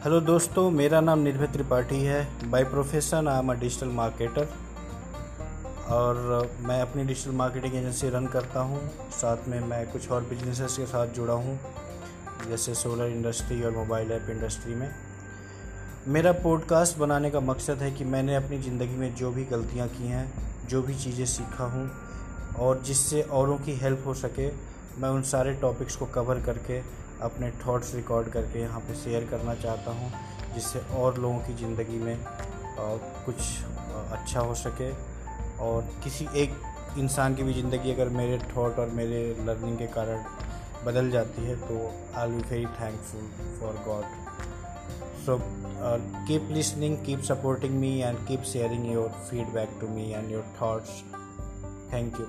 Hello दोस्तों, मेरा नाम निर्भय त्रिपाठी है। By profession I am a digital marketer और मैं अपनी डिजिटल मार्केटिंग एजेंसी रन करता हूँ। साथ में मैं कुछ और बिजनेसेस के साथ जुड़ा हूँ, जैसे सोलर इंडस्ट्री और मोबाइल ऐप इंडस्ट्री में। मेरा पॉडकास्ट बनाने का मकसद है कि मैंने अपनी ज़िंदगी में जो भी गलतियाँ की हैं, जो भी चीज़ें सीखा हूँ, और जिससे औरों की हेल्प हो सके, मैं उन सारे टॉपिक्स को कवर करके अपने थॉट्स रिकॉर्ड करके यहाँ पे शेयर करना चाहता हूँ, जिससे और लोगों की ज़िंदगी में कुछ अच्छा हो सके। और किसी एक इंसान की भी ज़िंदगी अगर मेरे थॉट और मेरे लर्निंग के कारण बदल जाती है तो I be very thankful for God so keep listening keep supporting me and keep sharing your feedback to me and your thoughts thank you